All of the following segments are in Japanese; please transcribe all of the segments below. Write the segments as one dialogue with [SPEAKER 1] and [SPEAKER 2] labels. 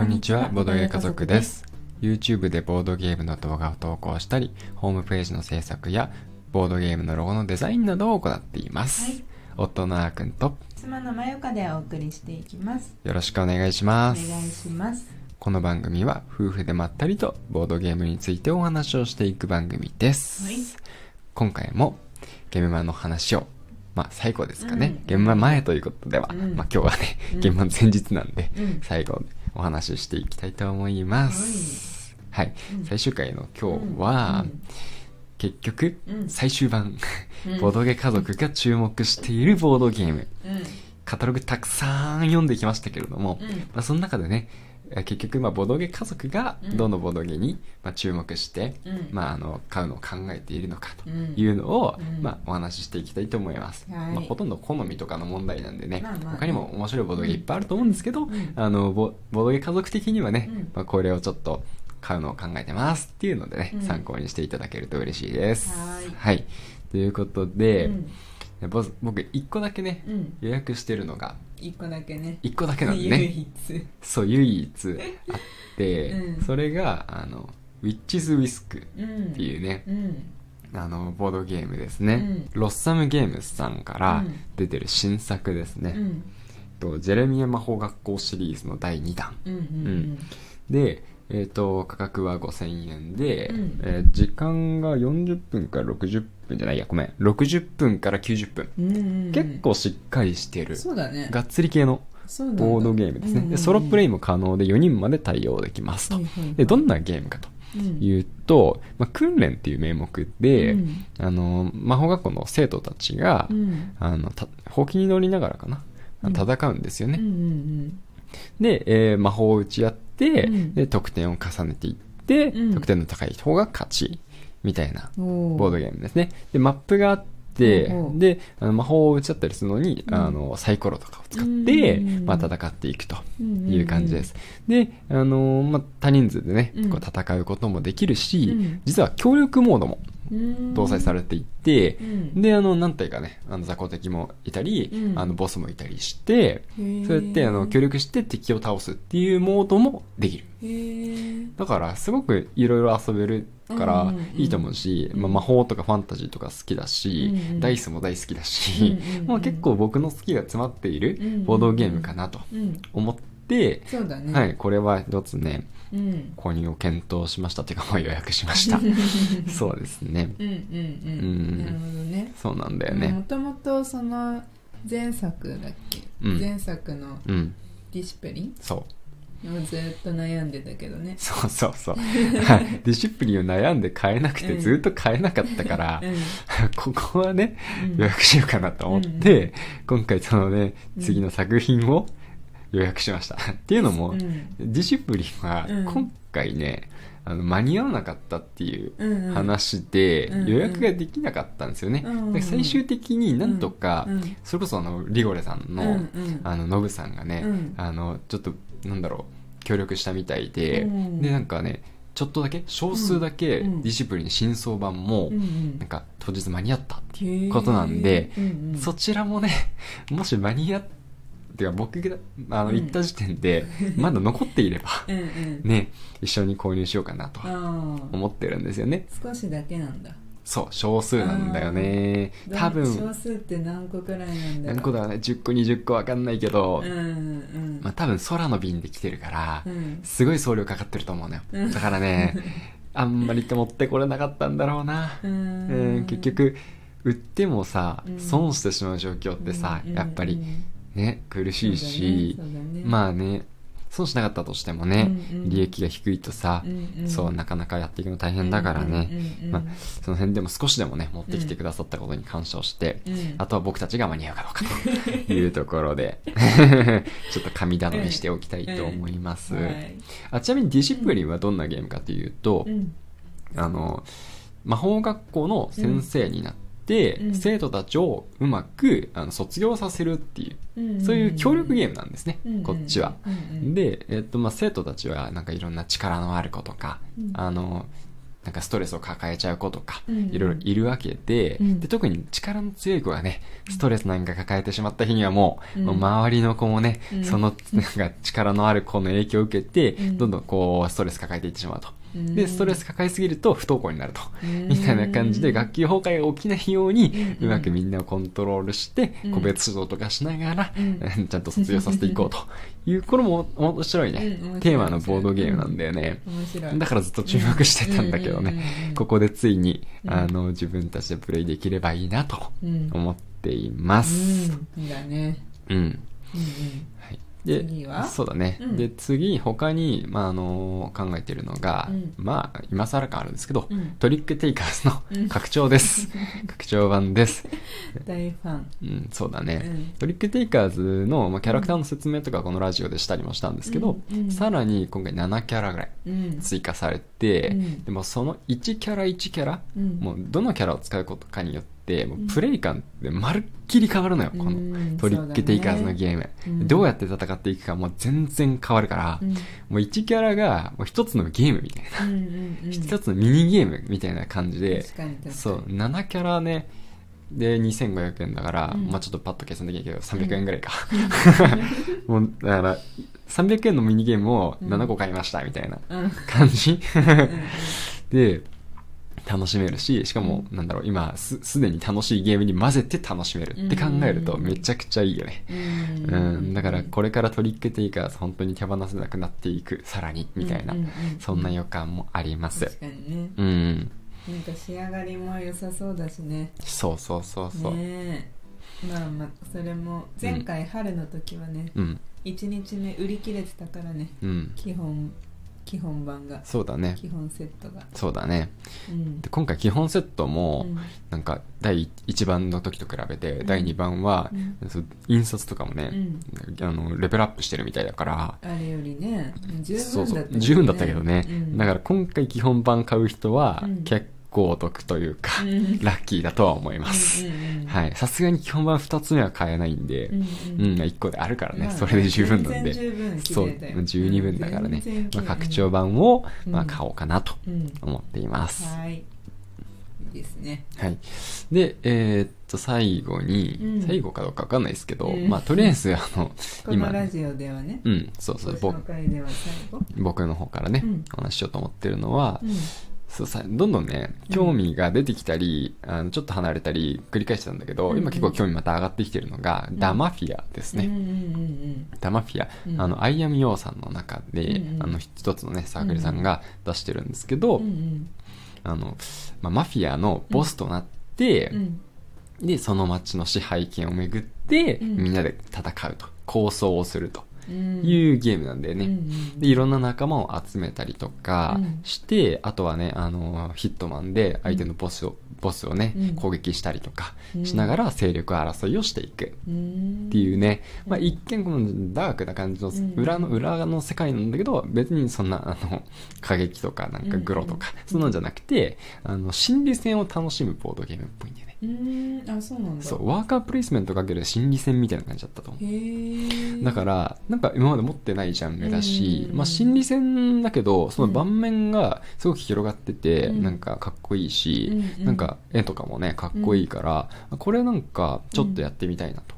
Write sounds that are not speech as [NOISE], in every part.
[SPEAKER 1] こんにちは、ボードゲー家族です。YouTube でボードゲームの動画を投稿したり、ホームページの制作や、ボードゲームのロゴのデザインなどを行っています。
[SPEAKER 2] はい
[SPEAKER 1] 夫のあーくんと、
[SPEAKER 2] 妻のまゆかでお送りしていきます。
[SPEAKER 1] よろしくお願いし
[SPEAKER 2] お願い
[SPEAKER 1] ます。
[SPEAKER 2] します。
[SPEAKER 1] この番組は、夫婦でまったりと、ボードゲームについてお話をしていく番組です。
[SPEAKER 2] はい
[SPEAKER 1] 今回も、ゲームマの話を、まあ最後ですかね。
[SPEAKER 2] うん
[SPEAKER 1] ゲームマ前ということでは、
[SPEAKER 2] うん
[SPEAKER 1] まあ今日はね、
[SPEAKER 2] うん
[SPEAKER 1] ゲームマの前日なんで、
[SPEAKER 2] うん
[SPEAKER 1] 最後お話ししていきたいと思います。はい。
[SPEAKER 2] うん。
[SPEAKER 1] 最終回の今日は、
[SPEAKER 2] うん。
[SPEAKER 1] 結局、
[SPEAKER 2] うん。
[SPEAKER 1] 最終版、
[SPEAKER 2] うん。
[SPEAKER 1] ボードゲ家族が注目しているボードゲーム。
[SPEAKER 2] うん。
[SPEAKER 1] カタログたくさん読んできましたけれども、
[SPEAKER 2] うん。
[SPEAKER 1] まあ、その中でね、え結局、まあ、ボードゲ家族が
[SPEAKER 2] うん。
[SPEAKER 1] どのボードゲに、まあ、注目して、
[SPEAKER 2] うん。
[SPEAKER 1] まあ、あの買うのを考えているのかと
[SPEAKER 2] うん
[SPEAKER 1] いうのを、
[SPEAKER 2] うん。
[SPEAKER 1] まあ、お話ししていきたいと思います、
[SPEAKER 2] はい。
[SPEAKER 1] まあ、ほとんど好みとかの問題なんでね、
[SPEAKER 2] まあまあね
[SPEAKER 1] 他にも面白いボードゲいっぱいあると思うんですけど、
[SPEAKER 2] うん。
[SPEAKER 1] あのボボードゲ家族的にはね、
[SPEAKER 2] うん。
[SPEAKER 1] まあ、これをちょっと買うのを考えてますっていうのでね、
[SPEAKER 2] うん。
[SPEAKER 1] 参考にしていただけると嬉しいです。
[SPEAKER 2] はい。
[SPEAKER 1] はい。ということで、
[SPEAKER 2] うん
[SPEAKER 1] ぼ僕1個だけね、
[SPEAKER 2] うん
[SPEAKER 1] 予約してるのが
[SPEAKER 2] 一個だけね。
[SPEAKER 1] 1個だけなんでね
[SPEAKER 2] 唯一。
[SPEAKER 1] そう唯一あって、
[SPEAKER 2] うん
[SPEAKER 1] それがあのウィッチズ・ウィスクっ
[SPEAKER 2] うん。
[SPEAKER 1] ていうね、
[SPEAKER 2] うん。
[SPEAKER 1] あのボードゲームですね、ロッサムゲームズさんから
[SPEAKER 2] うん
[SPEAKER 1] 出てる新作ですね、
[SPEAKER 2] うん。
[SPEAKER 1] とジェレミア魔法学校シリーズの第2弾
[SPEAKER 2] うん。うん。
[SPEAKER 1] で、えー、と価格は5000円で、
[SPEAKER 2] うん
[SPEAKER 1] えー時間が40分から60分じゃないやごめん。60分から90分、
[SPEAKER 2] うん。うん。
[SPEAKER 1] 結構しっかりしてる。
[SPEAKER 2] そうだね。
[SPEAKER 1] がっつり系のボードゲームですね、でソロプレイも可能で4人まで対応できますと、
[SPEAKER 2] はいはいはい。
[SPEAKER 1] でどんなゲームかと
[SPEAKER 2] うん。
[SPEAKER 1] いうと、まあ、訓練っていう名目で、
[SPEAKER 2] うん。
[SPEAKER 1] あの魔法学校の生徒たちが、
[SPEAKER 2] うん。
[SPEAKER 1] あのたほうきに乗りながらかな
[SPEAKER 2] うん。
[SPEAKER 1] 戦うんですよね、
[SPEAKER 2] うんうん
[SPEAKER 1] で、えー魔法を打ち合って、
[SPEAKER 2] うん。
[SPEAKER 1] で得点を重ねていって、
[SPEAKER 2] うん。
[SPEAKER 1] 得点の高い方が勝ちみたいな
[SPEAKER 2] うん。
[SPEAKER 1] ボードゲームですね。でマップがあって、であの魔法を打ち合ったりするのに、
[SPEAKER 2] うん。
[SPEAKER 1] あのサイコロとかを使って、
[SPEAKER 2] うん。
[SPEAKER 1] まあ、戦っていくと
[SPEAKER 2] うん
[SPEAKER 1] いう感じです、であの、まあ、多人数でね、
[SPEAKER 2] うん。
[SPEAKER 1] こう戦うこともできるし、
[SPEAKER 2] うん。
[SPEAKER 1] 実は協力モードも
[SPEAKER 2] うん
[SPEAKER 1] 搭載されていて、
[SPEAKER 2] うん。
[SPEAKER 1] であの何体かねあの雑魚敵もいたり、
[SPEAKER 2] うん。
[SPEAKER 1] あのボスもいたりして、そうやってあの協力して敵を倒すっていうモードもできる。だからすごくいろいろ遊べるから
[SPEAKER 2] うんうんうん。
[SPEAKER 1] いいと思うし、
[SPEAKER 2] うん
[SPEAKER 1] まあ、魔法とかファンタジーとか好きだし、
[SPEAKER 2] うんうん
[SPEAKER 1] ダイスも大好きだし、
[SPEAKER 2] うんうんうん
[SPEAKER 1] まあ、結構僕の好きが詰まっている
[SPEAKER 2] うんうんうん。
[SPEAKER 1] ボードゲームかなと
[SPEAKER 2] うん。
[SPEAKER 1] 思って、
[SPEAKER 2] そうだね。
[SPEAKER 1] はい、これは一つね
[SPEAKER 2] うん
[SPEAKER 1] 購入を検討しましたというか、まあ、予約しました。そうですね。
[SPEAKER 2] うんうん
[SPEAKER 1] う
[SPEAKER 2] うん。んなるほどね。
[SPEAKER 1] そうなんだよ
[SPEAKER 2] も
[SPEAKER 1] ね
[SPEAKER 2] ともとその前作だっけ？
[SPEAKER 1] うん。
[SPEAKER 2] 前作の
[SPEAKER 1] うん。
[SPEAKER 2] ディシプリン？
[SPEAKER 1] そう。
[SPEAKER 2] をずっと悩んでたけどね。
[SPEAKER 1] そうそうそう。は [LAUGHS] いディシプリンを悩んで買えなくて
[SPEAKER 2] うん。
[SPEAKER 1] ずっと買えなかったから、
[SPEAKER 2] うん。[LAUGHS]
[SPEAKER 1] ここはね
[SPEAKER 2] うん。
[SPEAKER 1] 予約しようかなと思って、今回そのね
[SPEAKER 2] うん。
[SPEAKER 1] 次の作品を予約しました、[LAUGHS] っていうのも、
[SPEAKER 2] うん。
[SPEAKER 1] ディシプリンは
[SPEAKER 2] うん。
[SPEAKER 1] 今回ね、あの間に合わなかったっていう話で
[SPEAKER 2] うん
[SPEAKER 1] 予約ができなかったんですよね、最終的になんとか、
[SPEAKER 2] うん
[SPEAKER 1] それこそあのリゴレさんの、あのノブさんがね、
[SPEAKER 2] うん。
[SPEAKER 1] あのちょっとなんだろう協力したみたいで、
[SPEAKER 2] うん。
[SPEAKER 1] でなんかねちょっとだけ少数だけデ
[SPEAKER 2] うん。
[SPEAKER 1] ィシプリン新装版も、なんか当日間に合ったっていうことなんで、そちらもねもし間に合ってか僕があの
[SPEAKER 2] うん。
[SPEAKER 1] 行った時点で [LAUGHS] まだ残っていればね一緒に購入しようかなと思ってるんですよね。
[SPEAKER 2] 少しだけなんだ。
[SPEAKER 1] そう少数なんだよね。多
[SPEAKER 2] 少
[SPEAKER 1] 分
[SPEAKER 2] 数って何個くらいなんだ
[SPEAKER 1] 何個だろうね。10個20個わかんないけど、
[SPEAKER 2] うんうん
[SPEAKER 1] まあ、多分空の便で来てるから、
[SPEAKER 2] うん。
[SPEAKER 1] すごい送料かかってると思うのよ。
[SPEAKER 2] うん。
[SPEAKER 1] だからね [LAUGHS] あんまりって持ってこれなかったんだろうな。
[SPEAKER 2] う
[SPEAKER 1] うんん結局売ってもさ
[SPEAKER 2] うん。
[SPEAKER 1] 損してしまう状況ってさ
[SPEAKER 2] うん。
[SPEAKER 1] やっぱりね苦しいし
[SPEAKER 2] ねそうだね。
[SPEAKER 1] まあね損しなかったとしてもね
[SPEAKER 2] うんうん。
[SPEAKER 1] 利益が低いとさ
[SPEAKER 2] うんうん。
[SPEAKER 1] そうなかなかやっていくの大変だからね。
[SPEAKER 2] うんうんうん
[SPEAKER 1] まあその辺でも少しでもね持ってきてくださったことに感謝をして
[SPEAKER 2] うん
[SPEAKER 1] あとは僕たちが間に合うかどうかというところで [LAUGHS] ちょっと神頼みしておきたいと思います。
[SPEAKER 2] はい。
[SPEAKER 1] あちなみにディシプリンはどんなゲームかというと
[SPEAKER 2] うん。
[SPEAKER 1] あの魔法学校の先生になって、
[SPEAKER 2] うん。
[SPEAKER 1] 生徒たちをうまくあの卒業させるっていう、
[SPEAKER 2] うん
[SPEAKER 1] そういう協力ゲームなんですね、
[SPEAKER 2] うん
[SPEAKER 1] こっちは。で、えっとまあ、生徒たちはなんかいろんな力のある子とか、
[SPEAKER 2] うん。
[SPEAKER 1] あのなんかストレスを抱えちゃう子とか、いろいろいるわけで,、
[SPEAKER 2] うん。
[SPEAKER 1] で、特に力の強い子がね、ストレスなんか抱えてしまった日にはもう、
[SPEAKER 2] うん。
[SPEAKER 1] もう周りの子もね、
[SPEAKER 2] うん。
[SPEAKER 1] そのなんか力のある子の影響を受けて、
[SPEAKER 2] うん。
[SPEAKER 1] どんどんこう、ストレス抱えていってしまうと。
[SPEAKER 2] うん
[SPEAKER 1] で、ストレス抱えすぎると不登校になると。
[SPEAKER 2] うん。
[SPEAKER 1] みたいな感じで学級崩壊が起きないように、
[SPEAKER 2] う
[SPEAKER 1] まくみんなをコントロールして
[SPEAKER 2] うん、
[SPEAKER 1] 個別指導とかしながら、
[SPEAKER 2] うん。
[SPEAKER 1] ちゃんと卒業させていこうと。いう、これも面白いね、テーマのボードゲームなんだよね。だからずっと注目してたんだけどね。
[SPEAKER 2] うん、
[SPEAKER 1] ここでついに、
[SPEAKER 2] うん。
[SPEAKER 1] あの、自分たちでプレイできればいいなと
[SPEAKER 2] うん
[SPEAKER 1] 思っています。
[SPEAKER 2] うん。だね。
[SPEAKER 1] うん。
[SPEAKER 2] うん。
[SPEAKER 1] はい。で
[SPEAKER 2] 次は？
[SPEAKER 1] そうだね。
[SPEAKER 2] うん。
[SPEAKER 1] で、次、他に、まあ、あの、考えてるのが、
[SPEAKER 2] うん。
[SPEAKER 1] まあ、今更感あるんですけど、
[SPEAKER 2] うん。
[SPEAKER 1] トリックテイカーズ
[SPEAKER 2] うん。
[SPEAKER 1] の [LAUGHS] 拡張です。[LAUGHS] 拡張版です。
[SPEAKER 2] うん大ファン。
[SPEAKER 1] うん、そうだね。
[SPEAKER 2] うん。
[SPEAKER 1] トリックテイカーズの、まあ、キャラクターの説明とかこのラジオでしたりもしたんですけど、さらに今回7キャラぐらい
[SPEAKER 2] うん。
[SPEAKER 1] 追加されて、
[SPEAKER 2] うん。
[SPEAKER 1] でもその1キャラ1キャラ、
[SPEAKER 2] うん。
[SPEAKER 1] もうどのキャラを使うことかによってもう
[SPEAKER 2] うん。
[SPEAKER 1] プレイ感ってまるっきり変わるのよ、この
[SPEAKER 2] うん。
[SPEAKER 1] トリックテイカーズのゲーム、
[SPEAKER 2] うん
[SPEAKER 1] どうやって戦っていくかもう全然変わるから、
[SPEAKER 2] うん。
[SPEAKER 1] もう1キャラがもう一つのゲームみたいな、
[SPEAKER 2] うんうんうん。
[SPEAKER 1] 一つのミニゲームみたいな感じでそう7キャラねで2500円だから、
[SPEAKER 2] うん。
[SPEAKER 1] まあちょっとパッと計算できないけど300円ぐらいか、[LAUGHS] もうだから300円のミニゲームを7個買いましたみたいな感じ、
[SPEAKER 2] うん。
[SPEAKER 1] で楽しめるししかも、なんだろう今すすでに楽しいゲームに混ぜて楽しめるって考えると
[SPEAKER 2] うん
[SPEAKER 1] めちゃくちゃいいよね、
[SPEAKER 2] うん。
[SPEAKER 1] うん、だからこれからトリックテイカーズ本当に手放せなくなっていく。さらにみたいな、そんな予感もあります。
[SPEAKER 2] 確かにね。
[SPEAKER 1] うん。
[SPEAKER 2] なんか仕上がりも良さそうだしね。
[SPEAKER 1] そうそうそうそう、
[SPEAKER 2] ねえ。まあまあそれも前回春の時はね、
[SPEAKER 1] うん。
[SPEAKER 2] 1日目売り切れてたからね。
[SPEAKER 1] うん。
[SPEAKER 2] 基本基本版が
[SPEAKER 1] そうだね。
[SPEAKER 2] 基本セットが。
[SPEAKER 1] そうだね。
[SPEAKER 2] うん。
[SPEAKER 1] で今回基本セットも、
[SPEAKER 2] うん。
[SPEAKER 1] なんか第1番の時と比べて、
[SPEAKER 2] うん。
[SPEAKER 1] 第2番は、印刷とかもね、
[SPEAKER 2] うん。
[SPEAKER 1] あのレベルアップしてるみたいだから
[SPEAKER 2] あれよりね十
[SPEAKER 1] そうそう
[SPEAKER 2] 分だったけどね
[SPEAKER 1] 十分だったけどね、
[SPEAKER 2] うん。
[SPEAKER 1] だから今回基本版買う人は
[SPEAKER 2] うん。
[SPEAKER 1] 結構お得というか、
[SPEAKER 2] うん。
[SPEAKER 1] ラッキーだとは思います、
[SPEAKER 2] うんうんうん。
[SPEAKER 1] はい。さすがに基本版2つ目は買えないんで
[SPEAKER 2] うん
[SPEAKER 1] うん、1個であるからね、
[SPEAKER 2] まあ
[SPEAKER 1] それで十分なん
[SPEAKER 2] 全
[SPEAKER 1] でそう十二分だからね。あ、拡張版を、あ、買おうかなと
[SPEAKER 2] うん。
[SPEAKER 1] 思っています、
[SPEAKER 2] はい。ですね。
[SPEAKER 1] はい。で、えーっと、最後に、
[SPEAKER 2] うん。
[SPEAKER 1] 最後かどうかわかんないですけど、
[SPEAKER 2] うん。
[SPEAKER 1] まあ、とりあえず、あの、[LAUGHS]
[SPEAKER 2] このラジオではね。
[SPEAKER 1] うん、そうそう、
[SPEAKER 2] ご
[SPEAKER 1] 僕の方からね、
[SPEAKER 2] うん。
[SPEAKER 1] お話ししようと思ってるのは、
[SPEAKER 2] うん
[SPEAKER 1] そうさ、どんどんね、興味が出てきたり、あのちょっと離れたり、繰り返してたんだけど、
[SPEAKER 2] うん。
[SPEAKER 1] 今結構興味また上がってきてるのが、
[SPEAKER 2] ん。
[SPEAKER 1] ダマフィアですね。
[SPEAKER 2] うんうんうん
[SPEAKER 1] ダマフィア、
[SPEAKER 2] うん。
[SPEAKER 1] あの、アイアムヨーさんの中で、
[SPEAKER 2] うんうん
[SPEAKER 1] あの、一つのね、サークルさんが出してるんですけど、
[SPEAKER 2] うんうん
[SPEAKER 1] あの、まあ、マフィアのボスとなって、
[SPEAKER 2] うん。
[SPEAKER 1] で、その町の支配権をめぐって、
[SPEAKER 2] うん。
[SPEAKER 1] みんなで戦うと、構想をすると。
[SPEAKER 2] うん
[SPEAKER 1] いうゲームなんだよね。
[SPEAKER 2] うんうん
[SPEAKER 1] で、いろんな仲間を集めたりとか
[SPEAKER 2] うん。
[SPEAKER 1] して、あとはね、あの、ヒットマンで相手のボスを、ボスをね、
[SPEAKER 2] うん。
[SPEAKER 1] 攻撃したりとか
[SPEAKER 2] うん。
[SPEAKER 1] しながら勢力争いをしていく。
[SPEAKER 2] うん。
[SPEAKER 1] っていうね、まあ
[SPEAKER 2] うん。
[SPEAKER 1] 一見このダークな感じの
[SPEAKER 2] うん。
[SPEAKER 1] 裏の裏の世界なんだけど、別にそんな、あの、過激とかなんかグロとか、
[SPEAKER 2] うん。
[SPEAKER 1] そんなんじゃなくて、あの、心理戦を楽しむボードゲームっぽいんだよね。
[SPEAKER 2] うん。あそうなんだ。
[SPEAKER 1] そう、ワーカープレイスメントかける心理戦みたいな感じだったと思う。だから、なんか今まで持ってないジャンルだし、
[SPEAKER 2] うん。
[SPEAKER 1] まあ心理戦だけど、その盤面がすごく広がってて、
[SPEAKER 2] うん。
[SPEAKER 1] なんかかっこいいし、
[SPEAKER 2] うんうん
[SPEAKER 1] なんか絵とかもね、かっこいいから、これなんかちょっとやってみたいなと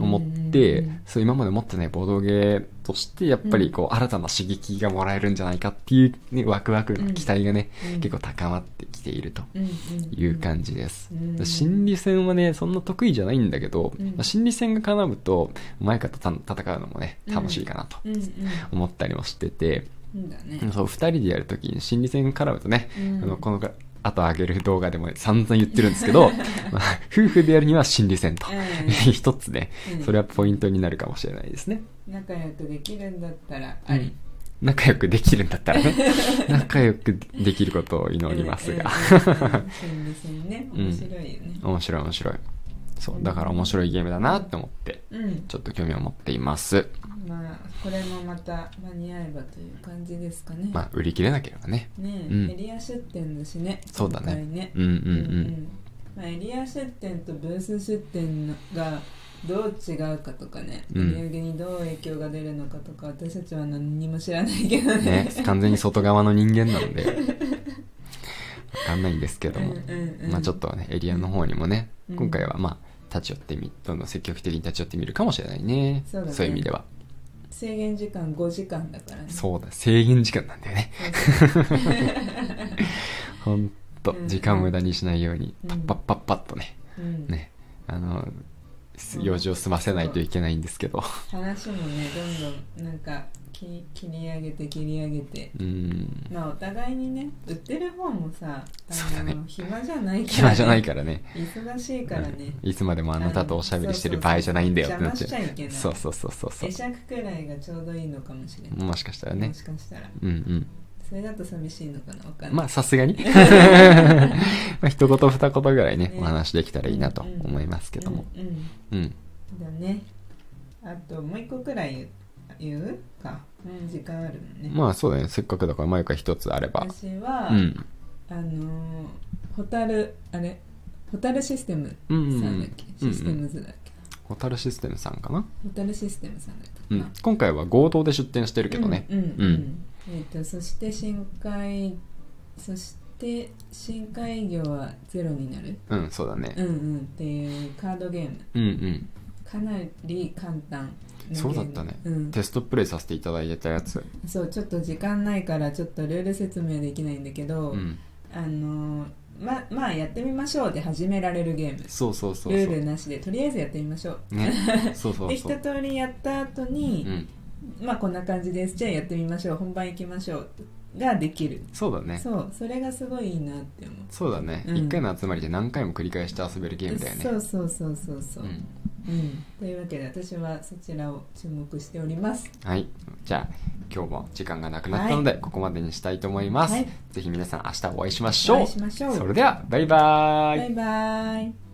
[SPEAKER 1] 思って、
[SPEAKER 2] うん
[SPEAKER 1] そう今まで持ってないボードゲーとして、やっぱりこう新たな刺激がもらえるんじゃないかっていう、ね、ワクワクの期待がね、
[SPEAKER 2] うん。
[SPEAKER 1] 結構高まってきていると。いう感じです、
[SPEAKER 2] うん
[SPEAKER 1] 心理戦はねそんな得意じゃないんだけど、心理戦が絡むと前方と戦うのもね楽しいかなと思ったりもしてて、そう2人でやるときに心理戦絡むとね、
[SPEAKER 2] うん。
[SPEAKER 1] あのこの後上げる動画でも散々言ってるんですけど、[LAUGHS] まあ夫婦でやるには心理戦と、
[SPEAKER 2] うん。[LAUGHS]
[SPEAKER 1] 一つね
[SPEAKER 2] うん。
[SPEAKER 1] それはポイントになるかもしれないですね、
[SPEAKER 2] 仲良くできるんだったらあり。
[SPEAKER 1] 仲良くできるんだったらね。[LAUGHS] 仲良くできることを祈りますが、
[SPEAKER 2] うんうんうん。心理戦ね面白いよね。
[SPEAKER 1] 面白い面白いそうだから面白いゲームだなって思って
[SPEAKER 2] うん。
[SPEAKER 1] ちょっと興味を持っています。
[SPEAKER 2] まあこれもまた間に合えばという感じですかね。
[SPEAKER 1] まあ売り切れなければね。
[SPEAKER 2] ね
[SPEAKER 1] うん。
[SPEAKER 2] エリア出店だしね
[SPEAKER 1] そうだね。
[SPEAKER 2] 今回ね。
[SPEAKER 1] うんうんうん。
[SPEAKER 2] まあ、エリア出店とブース出店がどう違うかとかね、
[SPEAKER 1] うん。
[SPEAKER 2] 売り上げにどう影響が出るのかとか私たちは何にも知らないけどね。
[SPEAKER 1] ね完全に外側の人間なので。[LAUGHS] かんないんですけども、
[SPEAKER 2] うんうんうん
[SPEAKER 1] まあちょっとねエリアの方にもね、
[SPEAKER 2] うん。
[SPEAKER 1] 今回はまあ立ち寄ってみどんどん積極的に立ち寄ってみるかもしれないね。
[SPEAKER 2] そうだね。
[SPEAKER 1] いう意味では。
[SPEAKER 2] 制限時間5時間だからね。
[SPEAKER 1] そうだ制限時間なんだよね。ほんと
[SPEAKER 2] うん。
[SPEAKER 1] 時間を無駄にしないように
[SPEAKER 2] うん。
[SPEAKER 1] パッパッパッパッとね。
[SPEAKER 2] うん。
[SPEAKER 1] ね。あの
[SPEAKER 2] うん
[SPEAKER 1] 用事を済ませないといけないんですけど。
[SPEAKER 2] 話もねどんどんなんか切切り上げて切り上げて。
[SPEAKER 1] うん。
[SPEAKER 2] まあお互いにね売ってる方もさあ
[SPEAKER 1] そうだね。
[SPEAKER 2] の暇じゃないから、ね、
[SPEAKER 1] 暇じゃないからね。
[SPEAKER 2] 忙しいからね、
[SPEAKER 1] うん。いつまでもあなたとおしゃべりしてる場合じゃないんだよってなっちゃ
[SPEAKER 2] 邪魔しちゃいけない。
[SPEAKER 1] そうそうそうそうそう。
[SPEAKER 2] 会釈くらいがちょうどいいのかもしれない、
[SPEAKER 1] もしかしたらね。
[SPEAKER 2] もしかしたら。
[SPEAKER 1] うんうん。
[SPEAKER 2] それだと寂しいのかなわかんない
[SPEAKER 1] まあさすがに。[LAUGHS] [LAUGHS] まあ一言二言ぐらいね
[SPEAKER 2] ね
[SPEAKER 1] お話できたらいいなと思いますけども。
[SPEAKER 2] うん、うん
[SPEAKER 1] うん。
[SPEAKER 2] だね。あともう一個くらい言う言うかうん。時間あるもんね、
[SPEAKER 1] まあそうだね。せっかくだから毎回一つあれば。
[SPEAKER 2] 私は、
[SPEAKER 1] うん。
[SPEAKER 2] あのーホタルあれ？ホタルシステムさ
[SPEAKER 1] うんうんうん。
[SPEAKER 2] んだっけ、システムズだっけ、
[SPEAKER 1] ホタルシステムさんかな？
[SPEAKER 2] ホタルシステムさんだったかな、
[SPEAKER 1] うん今回は合同で出店してるけどね。
[SPEAKER 2] うんうん、
[SPEAKER 1] う
[SPEAKER 2] うんん。えっ、とそして深海そして深海魚はゼロになる？
[SPEAKER 1] うんそうだね。
[SPEAKER 2] うんうん。っていうカードゲーム。
[SPEAKER 1] うんうん
[SPEAKER 2] かなり簡単
[SPEAKER 1] そうだったね。
[SPEAKER 2] うん、
[SPEAKER 1] テストプレイさせていただいてたやつ。
[SPEAKER 2] そうちょっと時間ないからちょっとルール説明できないんだけど、
[SPEAKER 1] うん。
[SPEAKER 2] あのーままあやってみましょうで始められるゲーム。
[SPEAKER 1] そうそうそう
[SPEAKER 2] ル
[SPEAKER 1] そう。
[SPEAKER 2] ールなしで。とりあえずやってみましょう。
[SPEAKER 1] ね。そうそう [LAUGHS]
[SPEAKER 2] で一通りやった後
[SPEAKER 1] う
[SPEAKER 2] に、
[SPEAKER 1] ん。
[SPEAKER 2] まあこんな感じです。じゃあやってみましょう。本番行きましょう。ができる。
[SPEAKER 1] そうだね。
[SPEAKER 2] そう。それがすごいいいなって思う。
[SPEAKER 1] そうだね。
[SPEAKER 2] うん。
[SPEAKER 1] 一回の集まりで何回も繰り返して遊べるゲームだよね。
[SPEAKER 2] そうそうそうそうそう。う、
[SPEAKER 1] ん
[SPEAKER 2] うん。というわけで私はそちらを注目しております。
[SPEAKER 1] はい。じゃあ今日も時間がなくなったので、ここまでにしたいと思います、
[SPEAKER 2] はい。
[SPEAKER 1] ぜひ皆さん明日お会いしましょう。
[SPEAKER 2] お会いしましょう。
[SPEAKER 1] それではバイバーイ。
[SPEAKER 2] バイバイ